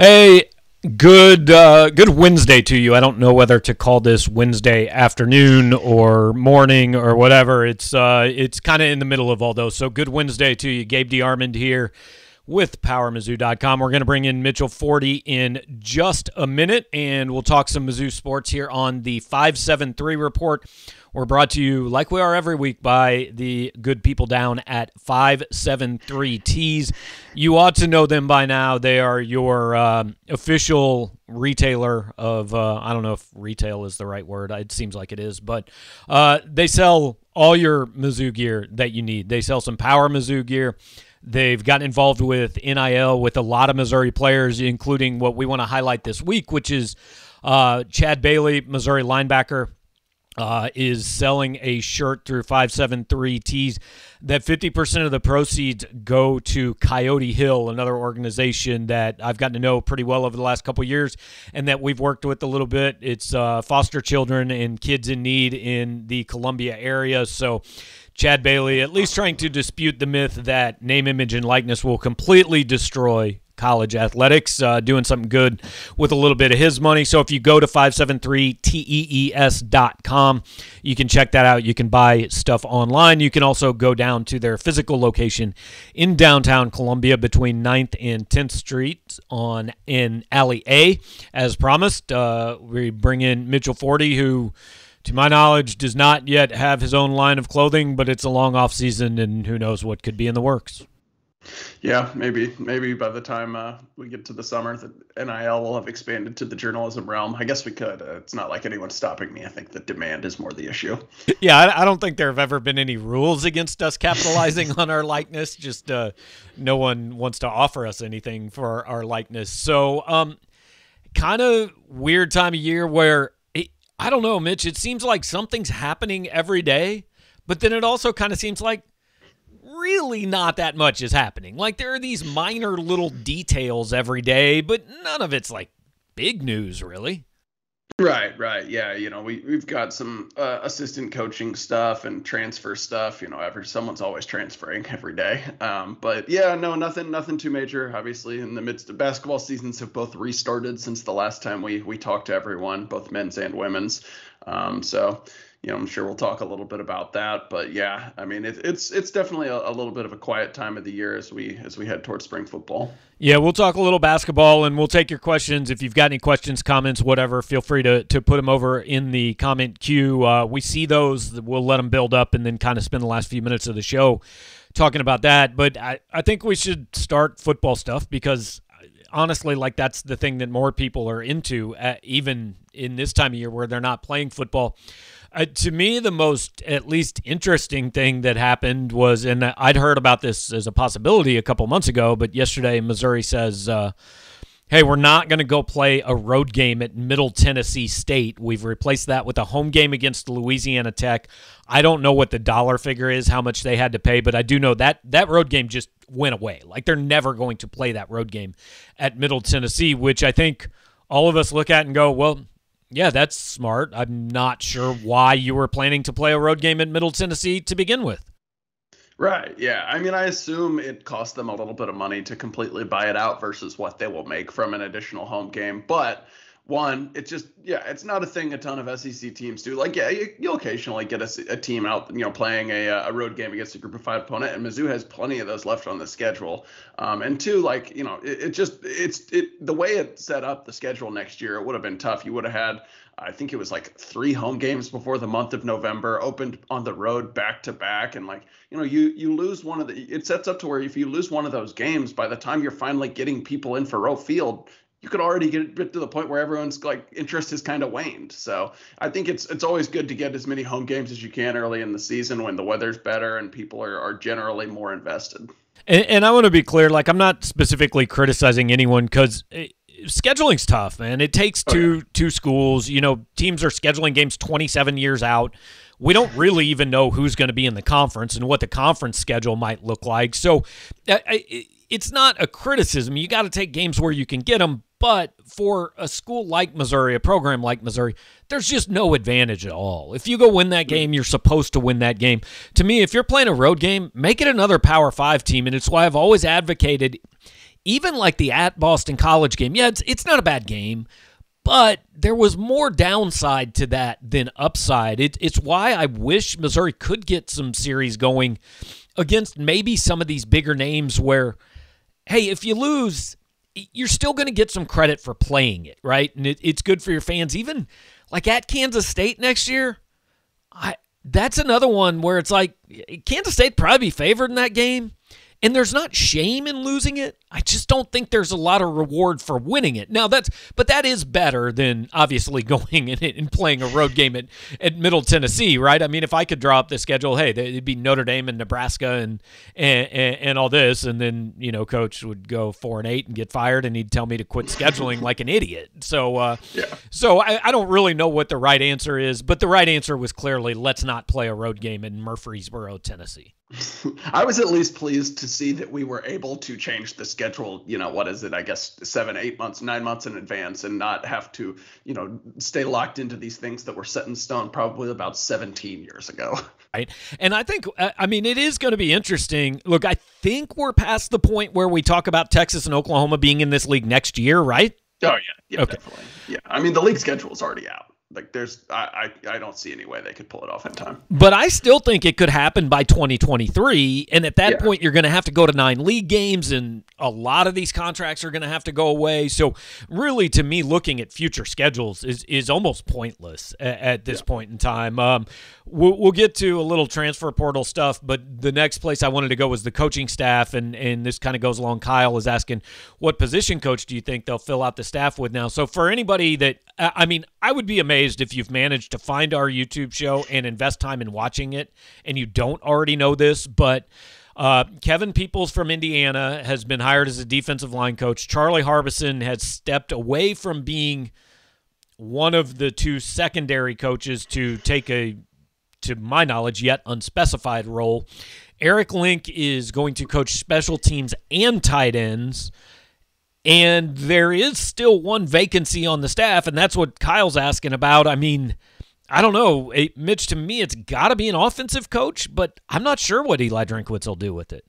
Hey, good uh, good Wednesday to you. I don't know whether to call this Wednesday afternoon or morning or whatever. It's uh, it's kind of in the middle of all those. So good Wednesday to you. Gabe DeArmond here with PowerMizzou.com. We're going to bring in Mitchell Forde in just a minute, and we'll talk some Mizzou sports here on the 573 report. We're brought to you, like we are every week, by the good people down at 573 Tees. You ought to know them by now. They are your uh, official retailer of, uh, I don't know if retail is the right word. It seems like it is, but uh, they sell all your Mizzou gear that you need. They sell some Power Mizzou gear. They've gotten involved with NIL with a lot of Missouri players, including what we want to highlight this week, which is uh, Chad Bailey, Missouri linebacker uh, is selling a shirt through 573 Tees that 50% of the proceeds go to Coyote Hill, another organization that I've gotten to know pretty well over the last couple years and that we've worked with a little bit. It's uh, foster children and kids in need in the Columbia area. So, Chad Bailey at least trying to dispute the myth that name, image, and likeness will completely destroy college athletics, uh, doing something good with a little bit of his money. So if you go to 573tees.com, you can check that out. You can buy stuff online. You can also go down to their physical location in downtown Columbia between 9th and 10th Street on in Alley A. As promised, uh, we bring in Mitchell Forde, who to my knowledge, does not yet have his own line of clothing, but it's a long off season, and who knows what could be in the works. Yeah, maybe maybe by the time uh, we get to the summer, the NIL will have expanded to the journalism realm. I guess we could. Uh, it's not like anyone's stopping me. I think the demand is more the issue. Yeah, I, I don't think there have ever been any rules against us capitalizing on our likeness. Just uh, no one wants to offer us anything for our, likeness. So, um, kind of weird time of year where it, I don't know, Mitch. It seems like something's happening every day, but then it also kind of seems like really not that much is happening. Like there are these minor little details every day, but none of it's like big news really. Right, right. Yeah, you know, we we've got some uh, assistant coaching stuff and transfer stuff, you know, every someone's always transferring every day. Um, but yeah, no, nothing nothing too major. Obviously, in the midst of basketball seasons have both restarted since the last time we we talked to everyone, both men's and women's. Um, so you know, I'm sure we'll talk a little bit about that. But yeah, I mean, it, it's it's definitely a, a, little bit of a quiet time of the year as we as we head towards spring football. Yeah, we'll talk a little basketball and we'll take your questions. If you've got any questions, comments, whatever, feel free to to put them over in the comment queue. Uh, we see those, we'll let them build up, and then kind of spend the last few minutes of the show talking about that. But I I think we should start football stuff because honestly, like that's the thing that more people are into, uh, even in this time of year where they're not playing football. Uh, to me, the most, at least interesting thing that happened was, and I'd heard about this as a possibility a couple months ago, but yesterday Missouri says, uh, hey, we're not going to go play a road game at Middle Tennessee State. We've replaced that with a home game against Louisiana Tech. I don't know what the dollar figure is, how much they had to pay, but I do know that that road game just went away. Like they're never going to play that road game at Middle Tennessee, which I think all of us look at and go, well, yeah, that's smart. I'm not sure why you were planning to play a road game in Middle Tennessee to begin with. Right. Yeah. I mean, I assume it cost them a little bit of money to completely buy it out versus what they will make from an additional home game. But one, it's just yeah, it's not a thing a ton of SEC teams do. Like yeah, you, will occasionally get a, a, team out, you know, playing a, a road game against a group of five opponent, and Mizzou has plenty of those left on the schedule. Um, and two, like you know, it, it just it's it the way it set up the schedule next year, it would have been tough. You would have had I think it was like three home games before the month of November, opened on the road back to back, and like you know, you you lose one of the. It sets up to where if you lose one of those games, by the time you're finally getting people in for Faurot Field, you could already get to the point where everyone's like interest has kind of waned. So I think it's it's always good to get as many home games as you can early in the season when the weather's better and people are, are generally more invested. And, and I want to be clear, like I'm not specifically criticizing anyone because eh, scheduling's tough, man. It takes two oh, yeah. two schools. You know, teams are scheduling games 27 years out. We don't really even know who's going to be in the conference and what the conference schedule might look like. So, it's not a criticism. You got to take games where you can get them, but for a school like Missouri, a program like Missouri, there's just no advantage at all. If you go win that game, you're supposed to win that game. To me, if you're playing a road game, make it another Power 5 team. And it's why I've always advocated even like the at Boston College game, yeah, it's it's not a bad game, but there was more downside to that than upside. It, it's why I wish Missouri could get some series going against maybe some of these bigger names where, hey, if you lose, you're still going to get some credit for playing it, right? And it, it's good for your fans. Even like at Kansas State next year, I that's another one where it's like Kansas State probably be favored in that game. And there's not shame in losing it. I just don't think there's a lot of reward for winning it. Now that's but that is better than obviously going in and playing a road game at, at Middle Tennessee, right? I mean, if I could draw up the schedule, hey, it'd be Notre Dame and Nebraska and and, and, all this, and then you know, coach would go four and eight and get fired, and he'd tell me to quit scheduling like an idiot. So, uh, yeah. So I, I don't really know what the right answer is, but the right answer was clearly let's not play a road game in Murfreesboro, Tennessee. I was at least pleased to see that we were able to change the schedule, you know, what is it, I guess seven, eight months, nine months in advance and not have to, you know, stay locked into these things that were set in stone probably about 17 years ago. Right. And I think, uh, I mean, it is going to be interesting. Look, I think we're past the point where we talk about Texas and Oklahoma being in this league next year, right? Oh, yeah. Yeah, okay. definitely. Yeah. I mean, the league schedule is already out like there's I, I I don't see any way they could pull it off in time. But I still think it could happen by 2023 and at that yeah. point you're going to have to go to 9 league games and a lot of these contracts are going to have to go away. So really to me looking at future schedules is is almost pointless at, at this yeah. point in time. Um, we'll, we'll get to a little transfer portal stuff, but the next place I wanted to go was the coaching staff and and this kind of goes along Kyle is asking what position coach do you think they'll fill out the staff with now? So for anybody that I mean, I would be amazed if you've managed to find our YouTube show and invest time in watching it and you don't already know this, but uh, Kevin Peoples from Indiana has been hired as a defensive line coach. Charlie Harbison has stepped away from being one of the two secondary coaches to take a, to my knowledge, yet unspecified role. Erik Link is going to coach special teams and tight ends. And there is still one vacancy on the staff, and that's what Kyle's asking about. I mean, I don't know. Mitch, to me, it's got to be an offensive coach, but I'm not sure what Eli Drinkwitz will do with it.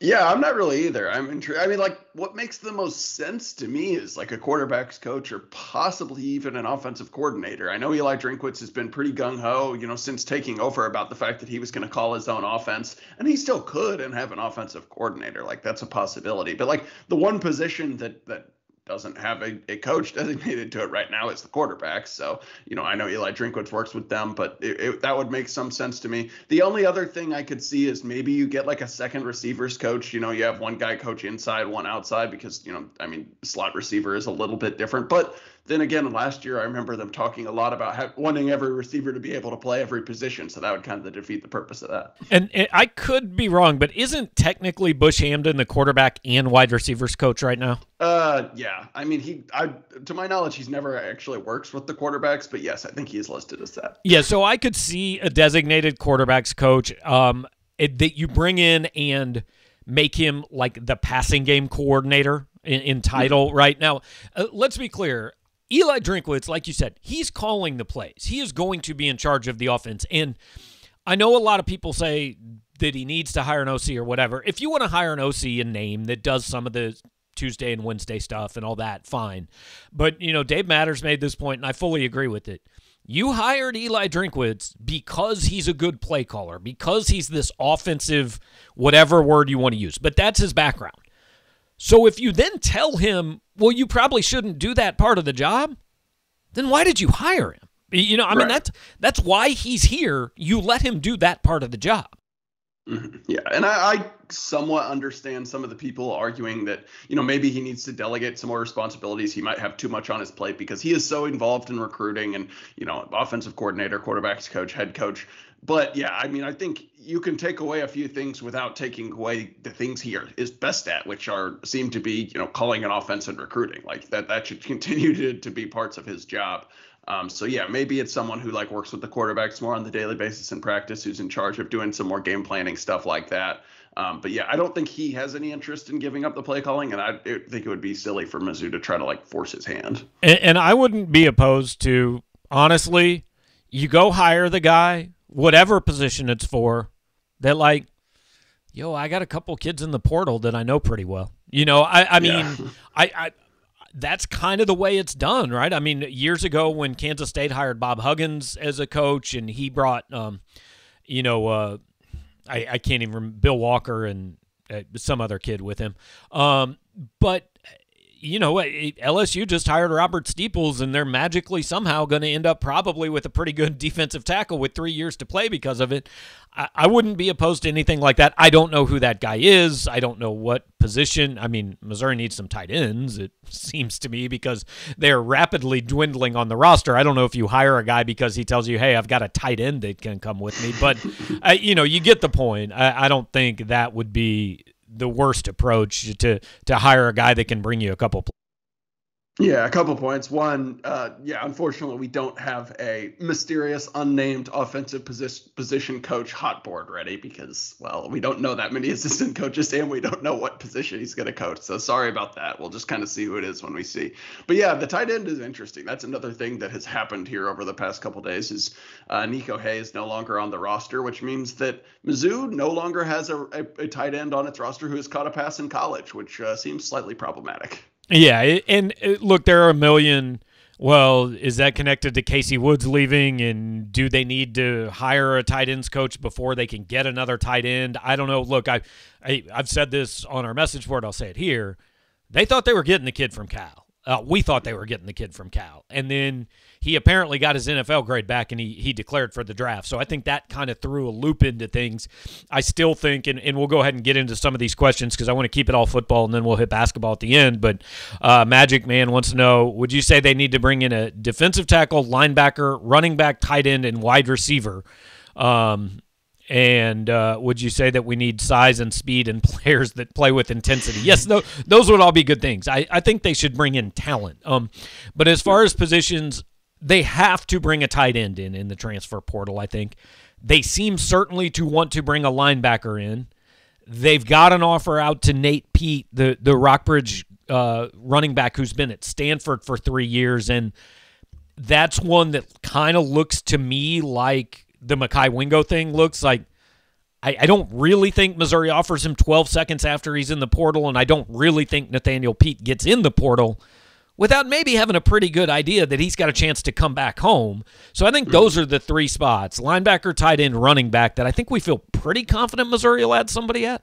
Yeah, I'm not really either. I'm intrigued. I mean, like, what makes the most sense to me is like a quarterbacks coach or possibly even an offensive coordinator. I know Eli Drinkwitz has been pretty gung ho, you know, since taking over about the fact that he was going to call his own offense, and he still could and have an offensive coordinator. Like, that's a possibility. But like the one position that that doesn't have a, a coach designated to it right now is the quarterback. So, you know, I know Eli Drinkwitz works with them, but it, it, that would make some sense to me. The only other thing I could see is maybe you get like a second receivers coach. You know, you have one guy coach inside, one outside, because, you know, I mean, slot receiver is a little bit different. But then again, last year I remember them talking a lot about wanting every receiver to be able to play every position, so that would kind of defeat the purpose of that. And, and I could be wrong, but isn't technically Bush Hamdan the quarterback and wide receivers coach right now? Uh, yeah. I mean, he, I, to my knowledge, he's never actually works with the quarterbacks, but yes, I think he is listed as that. Yeah. So I could see a designated quarterbacks coach, um, it, that you bring in and make him like the passing game coordinator in, in title mm-hmm. right now. Uh, let's be clear. Eli Drinkwitz, like you said, he's calling the plays. He is going to be in charge of the offense. And I know a lot of people say that he needs to hire an OC or whatever. If you want to hire an OC and name that does some of the Tuesday and Wednesday stuff and all that, fine. But, you know, Dave Matters made this point, and I fully agree with it. You hired Eli Drinkwitz because he's a good play caller, because he's this offensive, whatever word you want to use. But that's his background. So if you then tell him, well, you probably shouldn't do that part of the job, then why did you hire him? You know, I right. mean that's that's why he's here. You let him do that part of the job. Mm-hmm. Yeah, and I, I, somewhat understand some of the people arguing that you know maybe he needs to delegate some more responsibilities. He might have too much on his plate because he is so involved in recruiting and you know offensive coordinator, quarterbacks coach, head coach. But yeah, I mean, I think you can take away a few things without taking away the things he is best at, which are seem to be, you know, calling an offense and recruiting. Like that that should continue to, to be parts of his job. Um, so yeah, maybe it's someone who like works with the quarterbacks more on the daily basis in practice, who's in charge of doing some more game planning stuff like that. Um, but yeah, I don't think he has any interest in giving up the play calling, and I think it would be silly for Mizzou to try to like force his hand. And, and I wouldn't be opposed to honestly, you go hire the guy whatever position it's for, that like, yo, I got a couple kids in the portal that I know pretty well. You know, I, I mean, yeah. I, I that's kind of the way it's done, right? I mean, years ago when Kansas State hired Bob Huggins as a coach, and he brought, um, you know, uh, I, I can't even remember Bill Walker and uh, some other kid with him, um, but you know, LSU just hired Robert Steeples, and they're magically somehow going to end up probably with a pretty good defensive tackle with three years to play because of it. I, I, wouldn't be opposed to anything like that. I don't know who that guy is. I don't know what position. I mean, Missouri needs some tight ends, it seems to me, because they're rapidly dwindling on the roster. I don't know if you hire a guy because he tells you, hey, I've got a tight end that can come with me. But, uh, you know, you get the point. I, I don't think that would be the worst approach to to hire a guy that can bring you a couple yeah, a couple points. One, uh, yeah, unfortunately, we don't have a mysterious, unnamed offensive position position coach hot board ready because, well, we don't know that many assistant coaches and we don't know what position he's going to coach. So sorry about that. We'll just kind of see who it is when we see. But yeah, the tight end is interesting. That's another thing that has happened here over the past couple days is uh, Niko Hea no longer on the roster, which means that Mizzou no longer has a, a, a tight end on its roster who has caught a pass in college, which uh, seems slightly problematic. Yeah, and uh, look, there are a million. Well, is that connected to Casey Woods leaving? And do they need to hire a tight ends coach before they can get another tight end? I don't know. Look, I, I I've said this on our message board. I'll say it here. They thought they were getting the kid from Cal. Uh, we thought they were getting the kid from Cal, and then he apparently got his NFL grade back and he, he declared for the draft. So I think that kind of threw a loop into things. I still think, and, and we'll go ahead and get into some of these questions because I want to keep it all football and then we'll hit basketball at the end. But uh, Magic Man wants to know Would you say they need to bring in a defensive tackle, linebacker, running back, tight end, and wide receiver? Um, and uh, would you say that we need size and speed and players that play with intensity? Yes, th- those would all be good things. I, I think they should bring in talent. Um, but as far as positions, they have to bring a tight end in in the transfer portal, I think. They seem certainly to want to bring a linebacker in. They've got an offer out to Nate Peat, the the Rockbridge uh, running back who's been at Stanford for three years, and that's one that kind of looks to me like the Mekhi Wingo thing looks like. I, I don't really think Missouri offers him 12 seconds after he's in the portal, and I don't really think Nathaniel Peat gets in the portal without maybe having a pretty good idea that he's got a chance to come back home. So I think those are the three spots linebacker, tight end, running back that I think we feel pretty confident Missouri will add somebody at.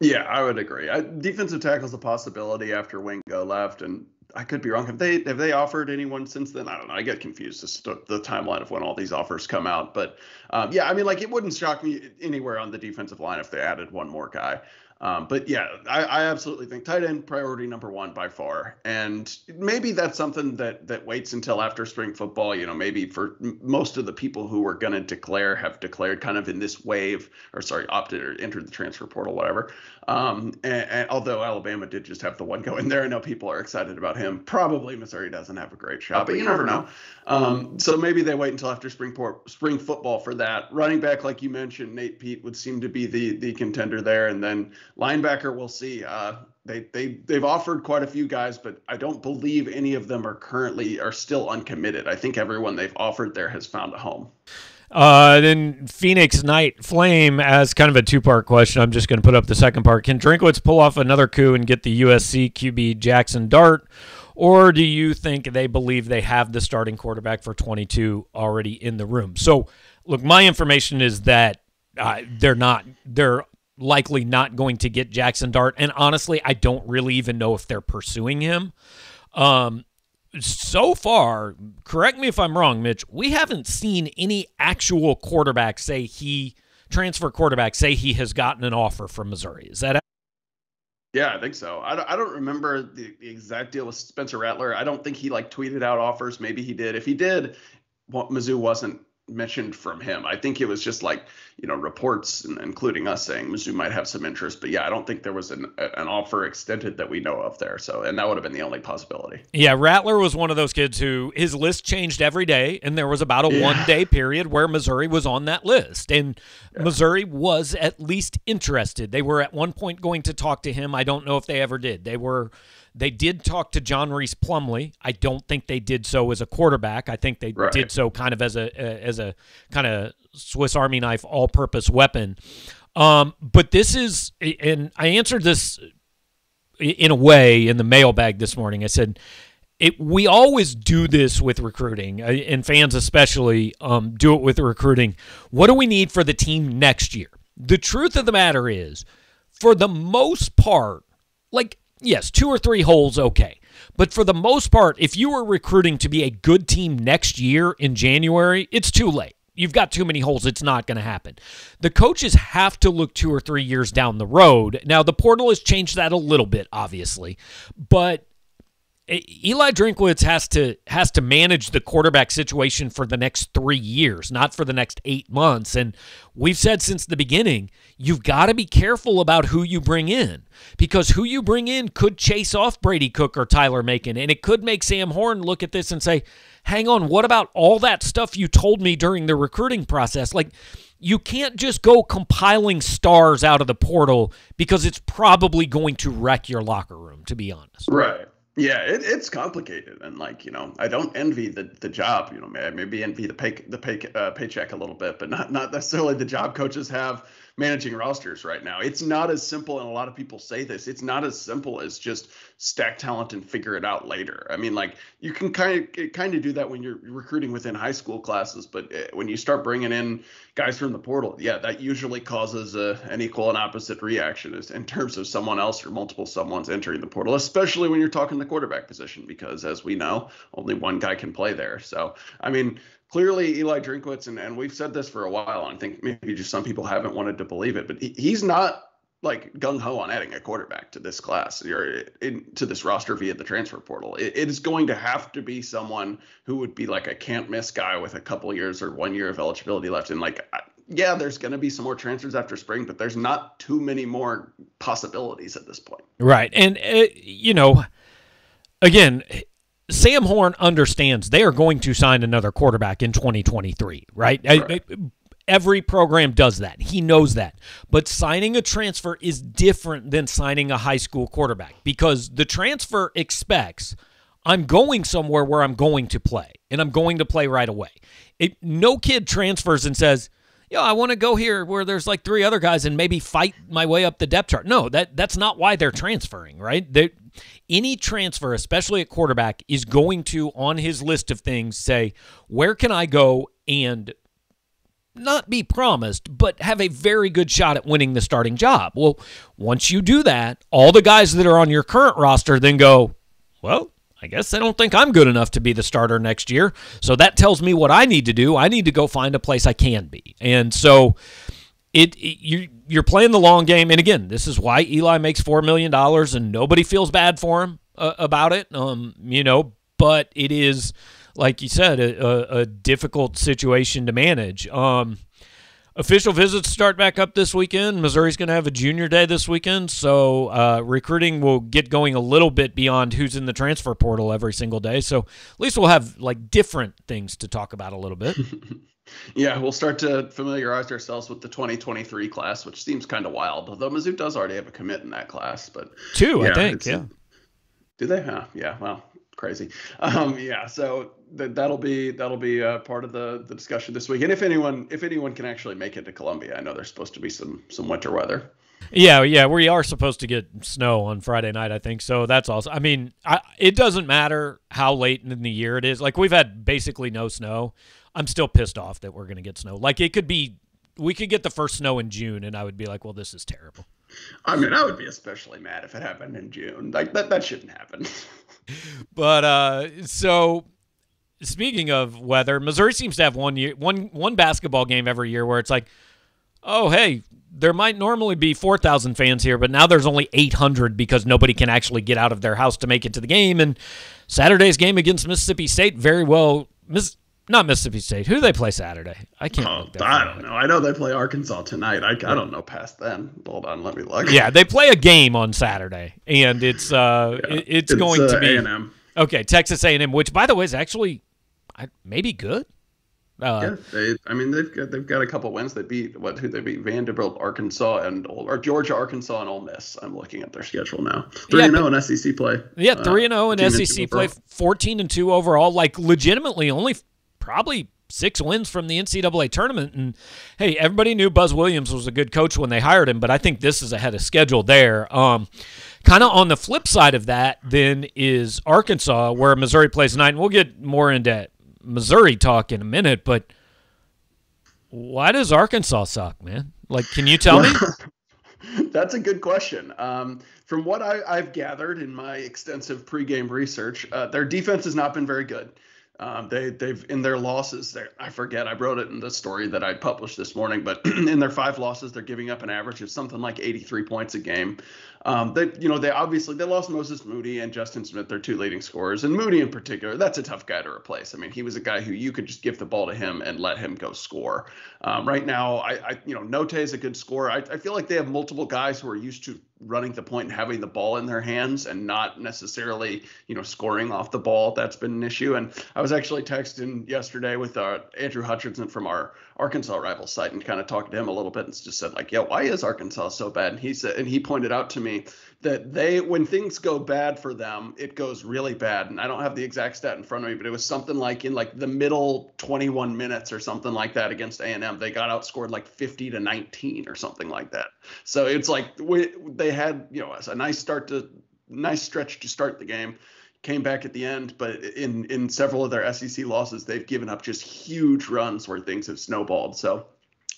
Yeah, I would agree. I, defensive tackle is a possibility after Wingo left, and I could be wrong. Have they have they offered anyone since then? I don't know. I get confused as to the timeline of when all these offers come out. But um, yeah, I mean, like it wouldn't shock me anywhere on the defensive line if they added one more guy. Um, but yeah, I, I, absolutely think tight end priority number one by far, and maybe that's something that that waits until after spring football. You know, maybe for most of the people who are going to declare have declared kind of in this wave, or sorry, opted or entered the transfer portal, whatever. Um, and, and, although Alabama did just have the one go in there, I know people are excited about him. Probably Missouri doesn't have a great shot, but you never know. Um, so maybe they wait until after spring port, spring football for that. Running back, like you mentioned, Nate Peat would seem to be the the contender there, and then linebacker, we'll see. Uh, they they they've offered quite a few guys, but I don't believe any of them are currently are still uncommitted. I think everyone they've offered there has found a home. Uh, then Phoenix Night Flame as kind of a two part question. I'm just going to put up the second part. Can Drinkwitz pull off another coup and get the USC QB Jackson Dart? Or do you think they believe they have the starting quarterback for 22 already in the room? So, look, my information is that uh, they're not, they're likely not going to get Jackson Dart. And honestly, I don't really even know if they're pursuing him. Um, so far, correct me if I'm wrong, Mitch, we haven't seen any actual quarterback say he transfer quarterback say he has gotten an offer from Missouri. Is that yeah, I think so. I don't, I don't remember the, the exact deal with Spencer Rattler. I don't think he like tweeted out offers. Maybe he did. If he did, what Mizzou wasn't mentioned from him. I think it was just like you know reports, including us saying Mizzou might have some interest. But yeah, I don't think there was an an offer extended that we know of there. So and that would have been the only possibility. Yeah, Rattler was one of those kids who his list changed every day, and there was about a yeah. one day period where Missouri was on that list, and yeah. Missouri was at least interested. They were at one point going to talk to him. I don't know if they ever did. They were they did talk to John Rhys Plumlee. I don't think they did so as a quarterback. I think they right. did so kind of as a as a kind of Swiss Army knife, all-purpose weapon. Um, but this is, and I answered this in a way in the mailbag this morning. I said, it, we always do this with recruiting, uh, and fans especially um, do it with recruiting. What do we need for the team next year? The truth of the matter is, for the most part, like, yes, two or three holes, okay. But for the most part, if you are recruiting to be a good team next year in January, it's too late. You've got too many holes. It's not going to happen. The coaches have to look two or three years down the road. Now, the portal has changed that a little bit, obviously, but Eli Drinkwitz has to has to manage the quarterback situation for the next three years, not for the next eight months. And we've said since the beginning, you've got to be careful about who you bring in because who you bring in could chase off Brady Cook or Tyler Macon, and it could make Sam Horn look at this and say, "Hang on, what about all that stuff you told me during the recruiting process?" Like. You can't just go compiling stars out of the portal because it's probably going to wreck your locker room, to be honest. Right. Yeah, it, it's complicated, and like you know, I don't envy the the job. You know, maybe envy the pay the pay uh, paycheck a little bit, but not not necessarily the job coaches have managing rosters right now. It's not as simple, and a lot of people say this. It's not as simple as just stack talent and figure it out later. I mean, like you can kind of kind of do that when you're recruiting within high school classes, but eh, when you start bringing in guys from the portal, yeah, that usually causes a, an equal and opposite reaction in terms of someone else or multiple someone's entering the portal, especially when you're talking the quarterback position, because as we know, only one guy can play there. So, I mean, clearly Eli Drinkwitz, and, and we've said this for a while, and I think maybe just some people haven't wanted to believe it, but he, he's not like gung ho on adding a quarterback to this class or in, to this roster via the transfer portal. It, it is going to have to be someone who would be like a can't miss guy with a couple years or one year of eligibility left. And like, yeah, there's going to be some more transfers after spring, but there's not too many more possibilities at this point. Right. And, uh, you know, again, Sam Horn understands they are going to sign another quarterback in 2023, right? right. Every program does that. He knows that. But signing a transfer is different than signing a high school quarterback because the transfer expects I'm going somewhere where I'm going to play and I'm going to play right away. It, no kid transfers and says, yo, I want to go here where there's like three other guys and maybe fight my way up the depth chart. No, that that's not why they're transferring, right? They, any transfer, especially at quarterback, is going to on his list of things say, where can I go and not be promised, but have a very good shot at winning the starting job. Well, once you do that, all the guys that are on your current roster then go, well, I guess they don't think I'm good enough to be the starter next year. So that tells me what I need to do. I need to go find a place I can be. And so it, it you you're playing the long game. And again, this is why Eli makes four million dollars, and nobody feels bad for him uh, about it. Um, you know, but it is like you said, a, a, a difficult situation to manage. Um, Official visits start back up this weekend. Missouri's going to have a junior day this weekend, so uh, recruiting will get going a little bit beyond who's in the transfer portal every single day. So at least we'll have like different things to talk about a little bit. yeah, we'll start to familiarize ourselves with the 2023 class, which seems kind of wild. Although Mizzou does already have a commit in that class, but two, yeah, I think. Yeah. Do they? Huh? Yeah. Well, crazy. Um, yeah. So that that'll be that'll be uh, part of the the discussion this week. And if anyone if anyone can actually make it to Columbia, I know there's supposed to be some some winter weather. Yeah, yeah, we are supposed to get snow on Friday night, I think. So that's also. I mean, I, it doesn't matter how late in the year it is. Like we've had basically no snow. I'm still pissed off that we're going to get snow. Like it could be, we could get the first snow in June, and I would be like, well, this is terrible. I mean, I would be especially mad if it happened in June. Like that, that shouldn't happen. but uh, so speaking of weather, Missouri seems to have one year one one basketball game every year where it's like, oh hey, there might normally be four thousand fans here, but now there's only eight hundred because nobody can actually get out of their house to make it to the game. And Saturday's game against Mississippi State very well Miss not Mississippi State. Who do they play Saturday? I can't. Oh, I don't know. I know they play Arkansas tonight. I, I don't know past then. Hold on, let me look. Yeah, they play a game on Saturday, and it's uh, yeah, it's, it's, going uh, to be A&M. okay. Texas A&M, which by the way is actually maybe good. Uh, yeah, they, I mean they've got they've got a couple wins. They beat what who they beat Vanderbilt, Arkansas, and or Georgia, Arkansas, and Ole Miss. I'm looking at their schedule now. Three and zero oh in SEC play. Yeah, three and zero uh, in SEC play. Fourteen and two overall. Like legitimately, only probably six wins from the NCAA tournament. And hey, everybody knew Buzz Williams was a good coach when they hired him, but I think this is ahead of schedule there. Um, kind of on the flip side of that, then is Arkansas, where Missouri plays tonight. And we'll get more into Missouri talk in a minute, but why does Arkansas suck, man? Like, can you tell me? That's a good question. Um, from what I, have gathered in my extensive pregame research, uh, their defense has not been very good. Um, they they've in their losses. I forget. I wrote it in the story that I published this morning. But in their five losses, they're giving up an average of something like 83 points a game. Um, they, you know, they obviously they lost Moses Moody and Justin Smith, their two leading scorers, and Moody in particular. That's a tough guy to replace. I mean, he was a guy who you could just give the ball to him and let him go score. Um, right now, I, I, you know, Notae is a good scorer. I, I feel like they have multiple guys who are used to running the point and having the ball in their hands and not necessarily, you know, scoring off the ball. That's been an issue. And I was actually texting yesterday with uh, Andrew Hutchinson from our Arkansas rival site and kind of talked to him a little bit and just said like, yeah, why is Arkansas so bad? And he said, and he pointed out to me that they when things go bad for them, it goes really bad. And I don't have the exact stat in front of me, but it was something like in like the middle 21 minutes or something like that against A&M, they got outscored like 50 to 19 or something like that. So it's like we, they had you know a nice start to nice stretch to start the game came back at the end, but in in several of their SEC losses, they've given up just huge runs where things have snowballed. So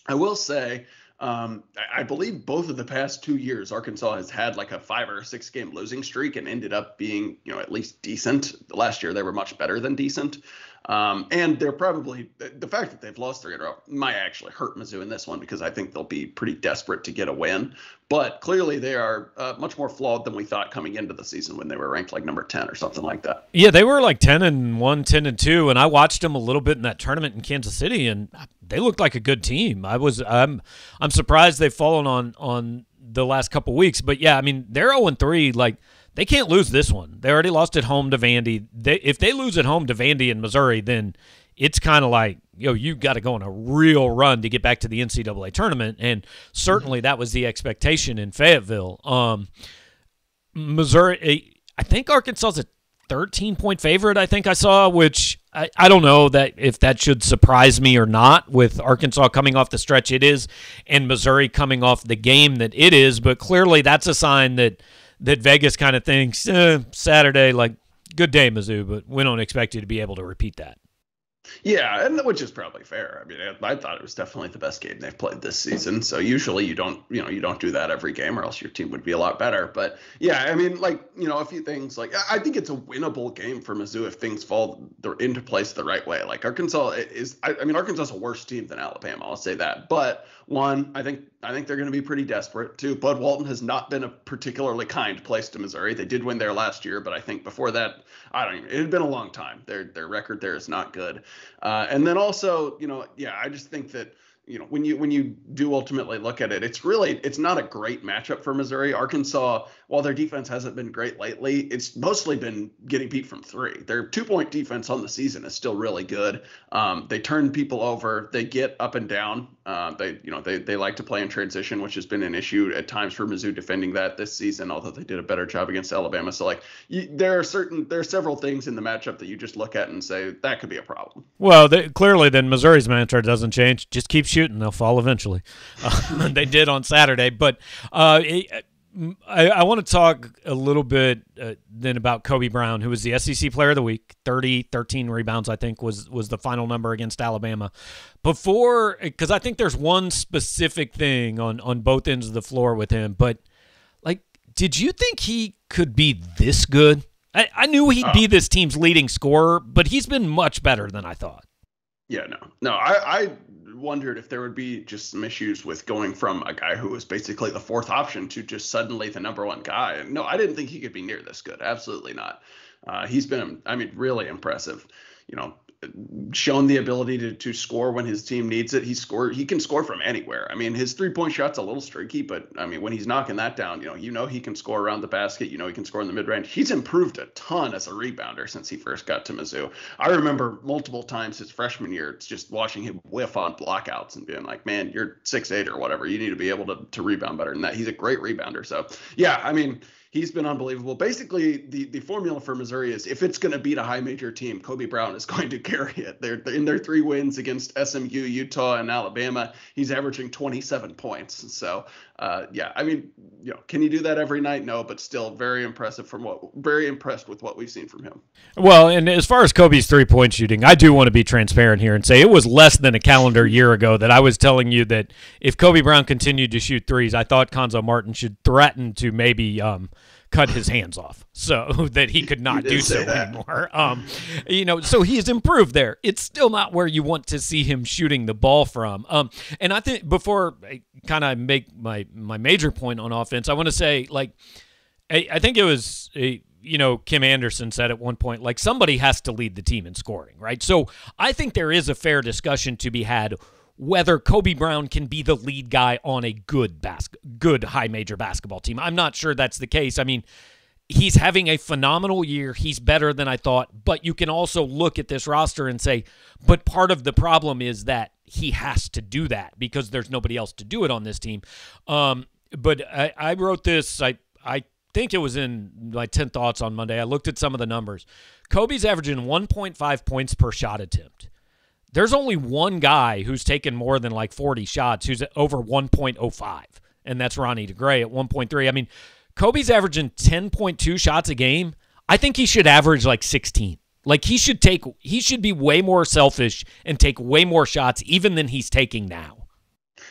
I will say um, I believe both of the past two years, Arkansas has had like a five or six game losing streak and ended up being, you know, at least decent. Last year, they were much better than decent. Um, and they're probably the fact that they've lost three in a row might actually hurt Mizzou in this one because I think they'll be pretty desperate to get a win. But clearly, they are uh, much more flawed than we thought coming into the season when they were ranked like number 10 or something like that. Yeah, they were like 10 and 1, 10 and 2. And I watched them a little bit in that tournament in Kansas City, and they looked like a good team. I was, I'm, I'm surprised they've fallen on, on the last couple weeks. But yeah, I mean, they're 0 3. Like, they can't lose this one. They already lost at home to Vandy. They, if they lose at home to Vandy in Missouri, then it's kind of like, yo, you've got to go on a real run to get back to the NCAA tournament. And certainly that was the expectation in Fayetteville. Um, Missouri, I think Arkansas's a 13 point favorite, I think I saw, which I, I don't know that if that should surprise me or not with Arkansas coming off the stretch it is and Missouri coming off the game that it is. But clearly that's a sign that – that Vegas kind of thinks eh, Saturday, like good day, Mizzou, but we don't expect you to be able to repeat that. Yeah, and which is probably fair. I mean, I, I, thought it was definitely the best game they've played this season. So usually you don't, you know, you don't do that every game, or else your team would be a lot better. But yeah, I mean, like you know, a few things. Like I think it's a winnable game for Mizzou if things fall into place the right way. Like Arkansas is, I, I mean, Arkansas is a worse team than Alabama. I'll say that. But one, I think I think they're going to be pretty desperate. Two, Bud Walton has not been a particularly kind place to Missouri. They did win there last year, but I think before that, I don't even. It had been a long time. Their their record there is not good. Uh, and then also, you know, yeah, I just think that you know when you when you do ultimately look at it it's really it's not a great matchup for missouri. Arkansas while their defense hasn't been great lately it's mostly been getting beat from three. Their two point defense on the season is still really good. Um, they turn people over. They get up and down. Uh, they you know they, they like to play in transition which has been an issue at times for mizzou defending that this season although they did a better job against alabama. So like you, there are certain there are several things in the matchup that you just look at and say that could be a problem. Well they, clearly then missouri's mantra doesn't change. Just keep shooting they'll fall eventually uh, they did on saturday but uh, it, I, I want to talk a little bit uh, then about Kobe Brown, who was the SEC Player of the Week. 30, 13 rebounds, I think, was was the final number against Alabama. Before, because I think there's one specific thing on on both ends of the floor with him. But like, did you think he could be this good? I, I knew he'd be this team's leading scorer, but he's been much better than I thought. Yeah, no, no. I, I wondered if there would be just some issues with going from a guy who was basically the fourth option to just suddenly the number one guy. And no, I didn't think he could be near this good. Absolutely not. Uh, he's been, I mean, really impressive. You know, shown the ability to to score when his team needs it. He scored. He can score from anywhere. I mean, his three point shot's a little streaky, but I mean, when he's knocking that down, you know, you know he can score around the basket. You know he can score in the mid range. He's improved a ton as a rebounder since he first got to Mizzou. I remember multiple times his freshman year, it's just watching him whiff on blockouts and being like, man, you're six eight or whatever. You need to be able to to rebound better than that. He's a great rebounder. So yeah, I mean he's been unbelievable. Basically, the, the formula for Missouri is if it's going to beat a high major team, Kobe Brown is going to carry it. They're, they're in their three wins against SMU, Utah, and Alabama. He's averaging 27 points. So, uh, yeah, I mean, you know, can he do that every night? No, but still very impressive from what, very impressed with what we've seen from him. Well, and as far as Kobe's three point shooting, I do want to be transparent here and say it was less than a calendar year ago that I was telling you that if Kobe Brown continued to shoot threes, I thought Cuonzo Martin should threaten to maybe um, cut his hands off so that he could not do so anymore. Um, you know, so he's improved there. It's still not where you want to see him shooting the ball from. Um, and I think before I kind of make my my major point on offense, I want to say like I, I think it was a you know, Kim Anderson said at one point, like somebody has to lead the team in scoring, right? So I think there is a fair discussion to be had whether Kobe Brown can be the lead guy on a good bas- good high major basketball team. I'm not sure that's the case. I mean, he's having a phenomenal year. He's better than I thought, but you can also look at this roster and say, but part of the problem is that he has to do that because there's nobody else to do it on this team. Um, but I, I wrote this. I I think it was in my 10 thoughts on Monday. I looked at some of the numbers. Kobe's averaging 1.5 points per shot attempt. There's only one guy who's taken more than like 40 shots who's over 1.05, and that's Ronnie DeGray at 1.3. I mean, Kobe's averaging 10.2 shots a game. I think he should average like 16. Like he should take he should be way more selfish and take way more shots even than he's taking now.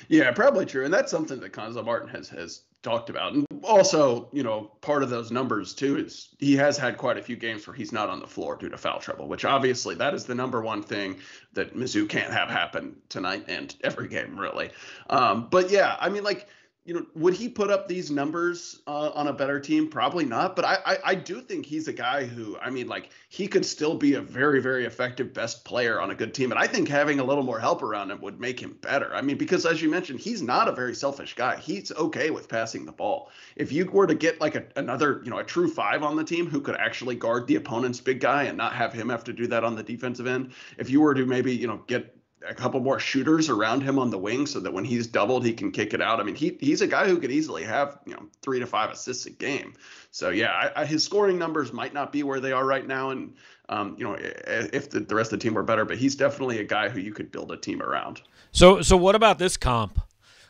Yeah, probably true. And that's something that Cuonzo Martin has has talked about. And also, you know, part of those numbers too is he has had quite a few games where he's not on the floor due to foul trouble, which obviously that is the number one thing that Mizzou can't have happen tonight and every game really. Um, but yeah, I mean, like you know, would he put up these numbers uh, on a better team? Probably not. But I, I, I, do think he's a guy who, I mean, like he could still be a very, very effective best player on a good team. And I think having a little more help around him would make him better. I mean, because as you mentioned, he's not a very selfish guy. He's okay with passing the ball. If you were to get like a, another, you know, a true five on the team who could actually guard the opponent's big guy and not have him have to do that on the defensive end, if you were to maybe, you know, get a couple more shooters around him on the wing so that when he's doubled he can kick it out. I mean he he's a guy who could easily have you know three to five assists a game. So yeah, I, I, his scoring numbers might not be where they are right now, and um, you know if the, the rest of the team were better, but he's definitely a guy who you could build a team around. So so what about this comp?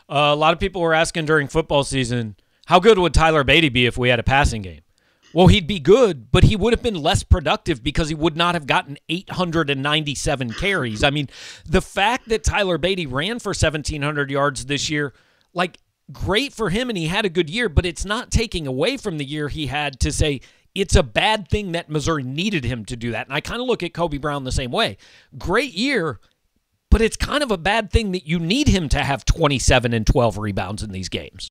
Uh, a lot of people were asking during football season, how good would Tyler Badie be if we had a passing game? Well, he'd be good, but he would have been less productive because he would not have gotten 897 carries. I mean, the fact that Tyler Badie ran for 1,700 yards this year, like, great for him and he had a good year, but it's not taking away from the year he had to say it's a bad thing that Missouri needed him to do that. And I kind of look at Kobe Brown the same way. Great year, but it's kind of a bad thing that you need him to have 27 and 12 rebounds in these games.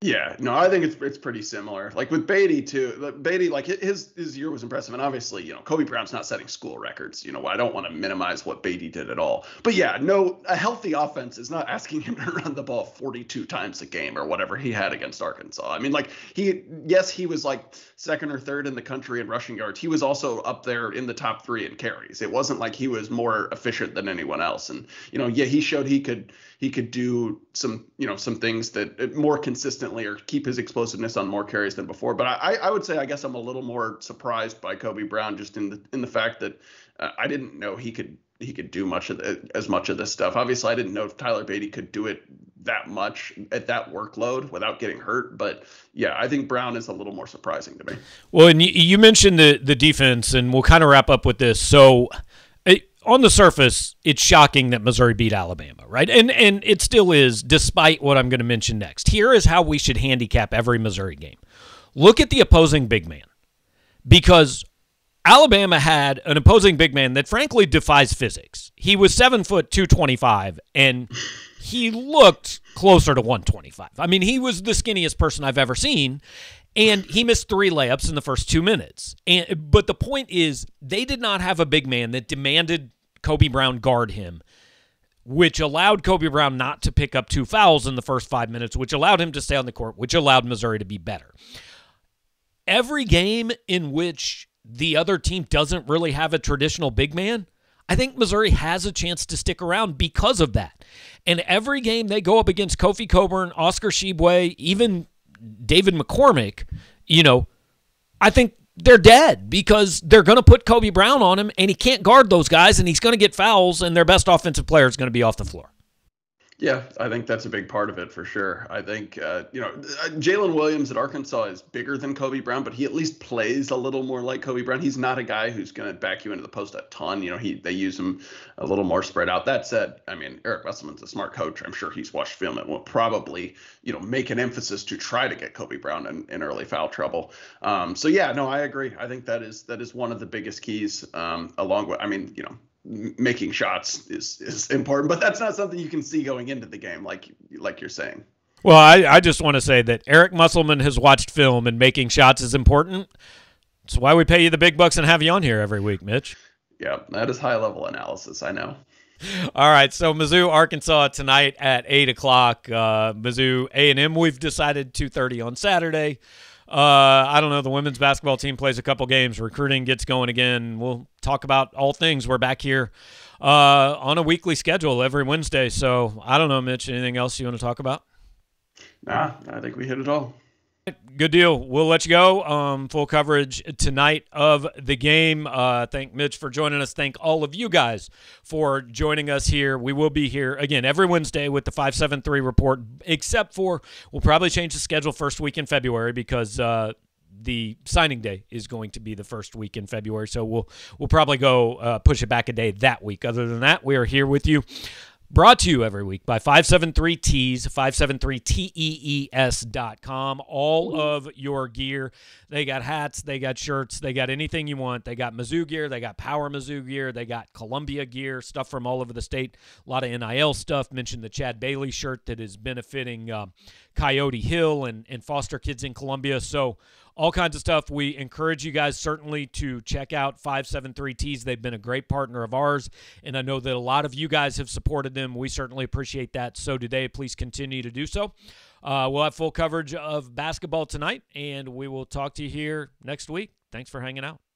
Yeah, no, I think it's it's pretty similar. Like with Badie too. Badie, like his his year was impressive, and obviously, you know, Kobe Brown's not setting school records. You know, I don't want to minimize what Badie did at all. But yeah, no, a healthy offense is not asking him to run the ball 42 times a game or whatever he had against Arkansas. I mean, like he, yes, he was like second or third in the country in rushing yards. He was also up there in the top three in carries. It wasn't like he was more efficient than anyone else. And you know, yeah, he showed he could he could do some you know some things that uh, more consistently or keep his explosiveness on more carries than before. But I, I would say I guess I'm a little more surprised by Kobe Brown just in the in the fact that uh, I didn't know he could he could do much of the, as much of this stuff. Obviously, I didn't know if Tyler Badie could do it that much at that workload without getting hurt. But yeah, I think Brown is a little more surprising to me. Well, and you mentioned the the defense, and we'll kind of wrap up with this. So on the surface, it's shocking that Missouri beat Alabama, right? And and it still is, despite what I'm going to mention next. Here is how we should handicap every Missouri game. Look at the opposing big man, because Alabama had an opposing big man that frankly defies physics. He was seven foot two twenty five, and he looked closer to one twenty five. I mean, he was the skinniest person I've ever seen, and he missed three layups in the first two minutes. And but the point is, they did not have a big man that demanded Kobe Brown guard him, which allowed Kobe Brown not to pick up two fouls in the first five minutes, which allowed him to stay on the court, which allowed Missouri to be better. Every game in which the other team doesn't really have a traditional big man, I think Missouri has a chance to stick around because of that. And every game they go up against Kofi Cockburn, Oscar Tshiebwe, even David McCormick, you know, I think they're dead because they're going to put Kobe Brown on him and he can't guard those guys and he's going to get fouls and their best offensive player is going to be off the floor. Yeah, I think that's a big part of it for sure. I think uh, you know uh, Jalen Williams at Arkansas is bigger than Kobe Brown, but he at least plays a little more like Kobe Brown. He's not a guy who's going to back you into the post a ton. You know, he they use him a little more spread out. That said, I mean Eric Musselman's a smart coach. I'm sure he's watched film and will probably you know make an emphasis to try to get Kobe Brown in, in early foul trouble. Um, so yeah, no, I agree. I think that is that is one of the biggest keys. Um, along with, I mean, you know, making shots is is important, but that's not something you can see going into the game, like like you're saying. Well, I, I just want to say that Eric Musselman has watched film and making shots is important. That's why we pay you the big bucks and have you on here every week, Mitch. Yeah, that is high level analysis. I know. All right, so Mizzou, Arkansas tonight at eight o'clock. Uh, Mizzou A and M. We've decided two thirty on Saturday. Uh, I don't know. The women's basketball team plays a couple games. Recruiting gets going again. We'll talk about all things. We're back here uh, on a weekly schedule every Wednesday. So I don't know, Mitch. Anything else you want to talk about? Nah, I think we hit it all. Good deal. We'll let you go. Um, full coverage tonight of the game. Uh, thank Mitch for joining us. Thank all of you guys for joining us here. We will be here again every Wednesday with the 573 report, except for we'll probably change the schedule first week in February because uh, the signing day is going to be the first week in February. So we'll we'll probably go uh, push it back a day that week. Other than that, we are here with you Brought to you every week by 573Tees, 573tees.com. All of your gear. They got hats, they got shirts, they got anything you want. They got Mizzou gear, they got Power Mizzou gear, they got Columbia gear, stuff from all over the state. A lot of NIL stuff. Mentioned the Chad Bailey shirt that is benefiting uh, Coyote Hill and, and foster kids in Columbia. So, all kinds of stuff. We encourage you guys certainly to check out 573Tees. They've been a great partner of ours, and I know that a lot of you guys have supported them. We certainly appreciate that. So today, please continue to do so. Uh, we'll have full coverage of basketball tonight, and we will talk to you here next week. Thanks for hanging out.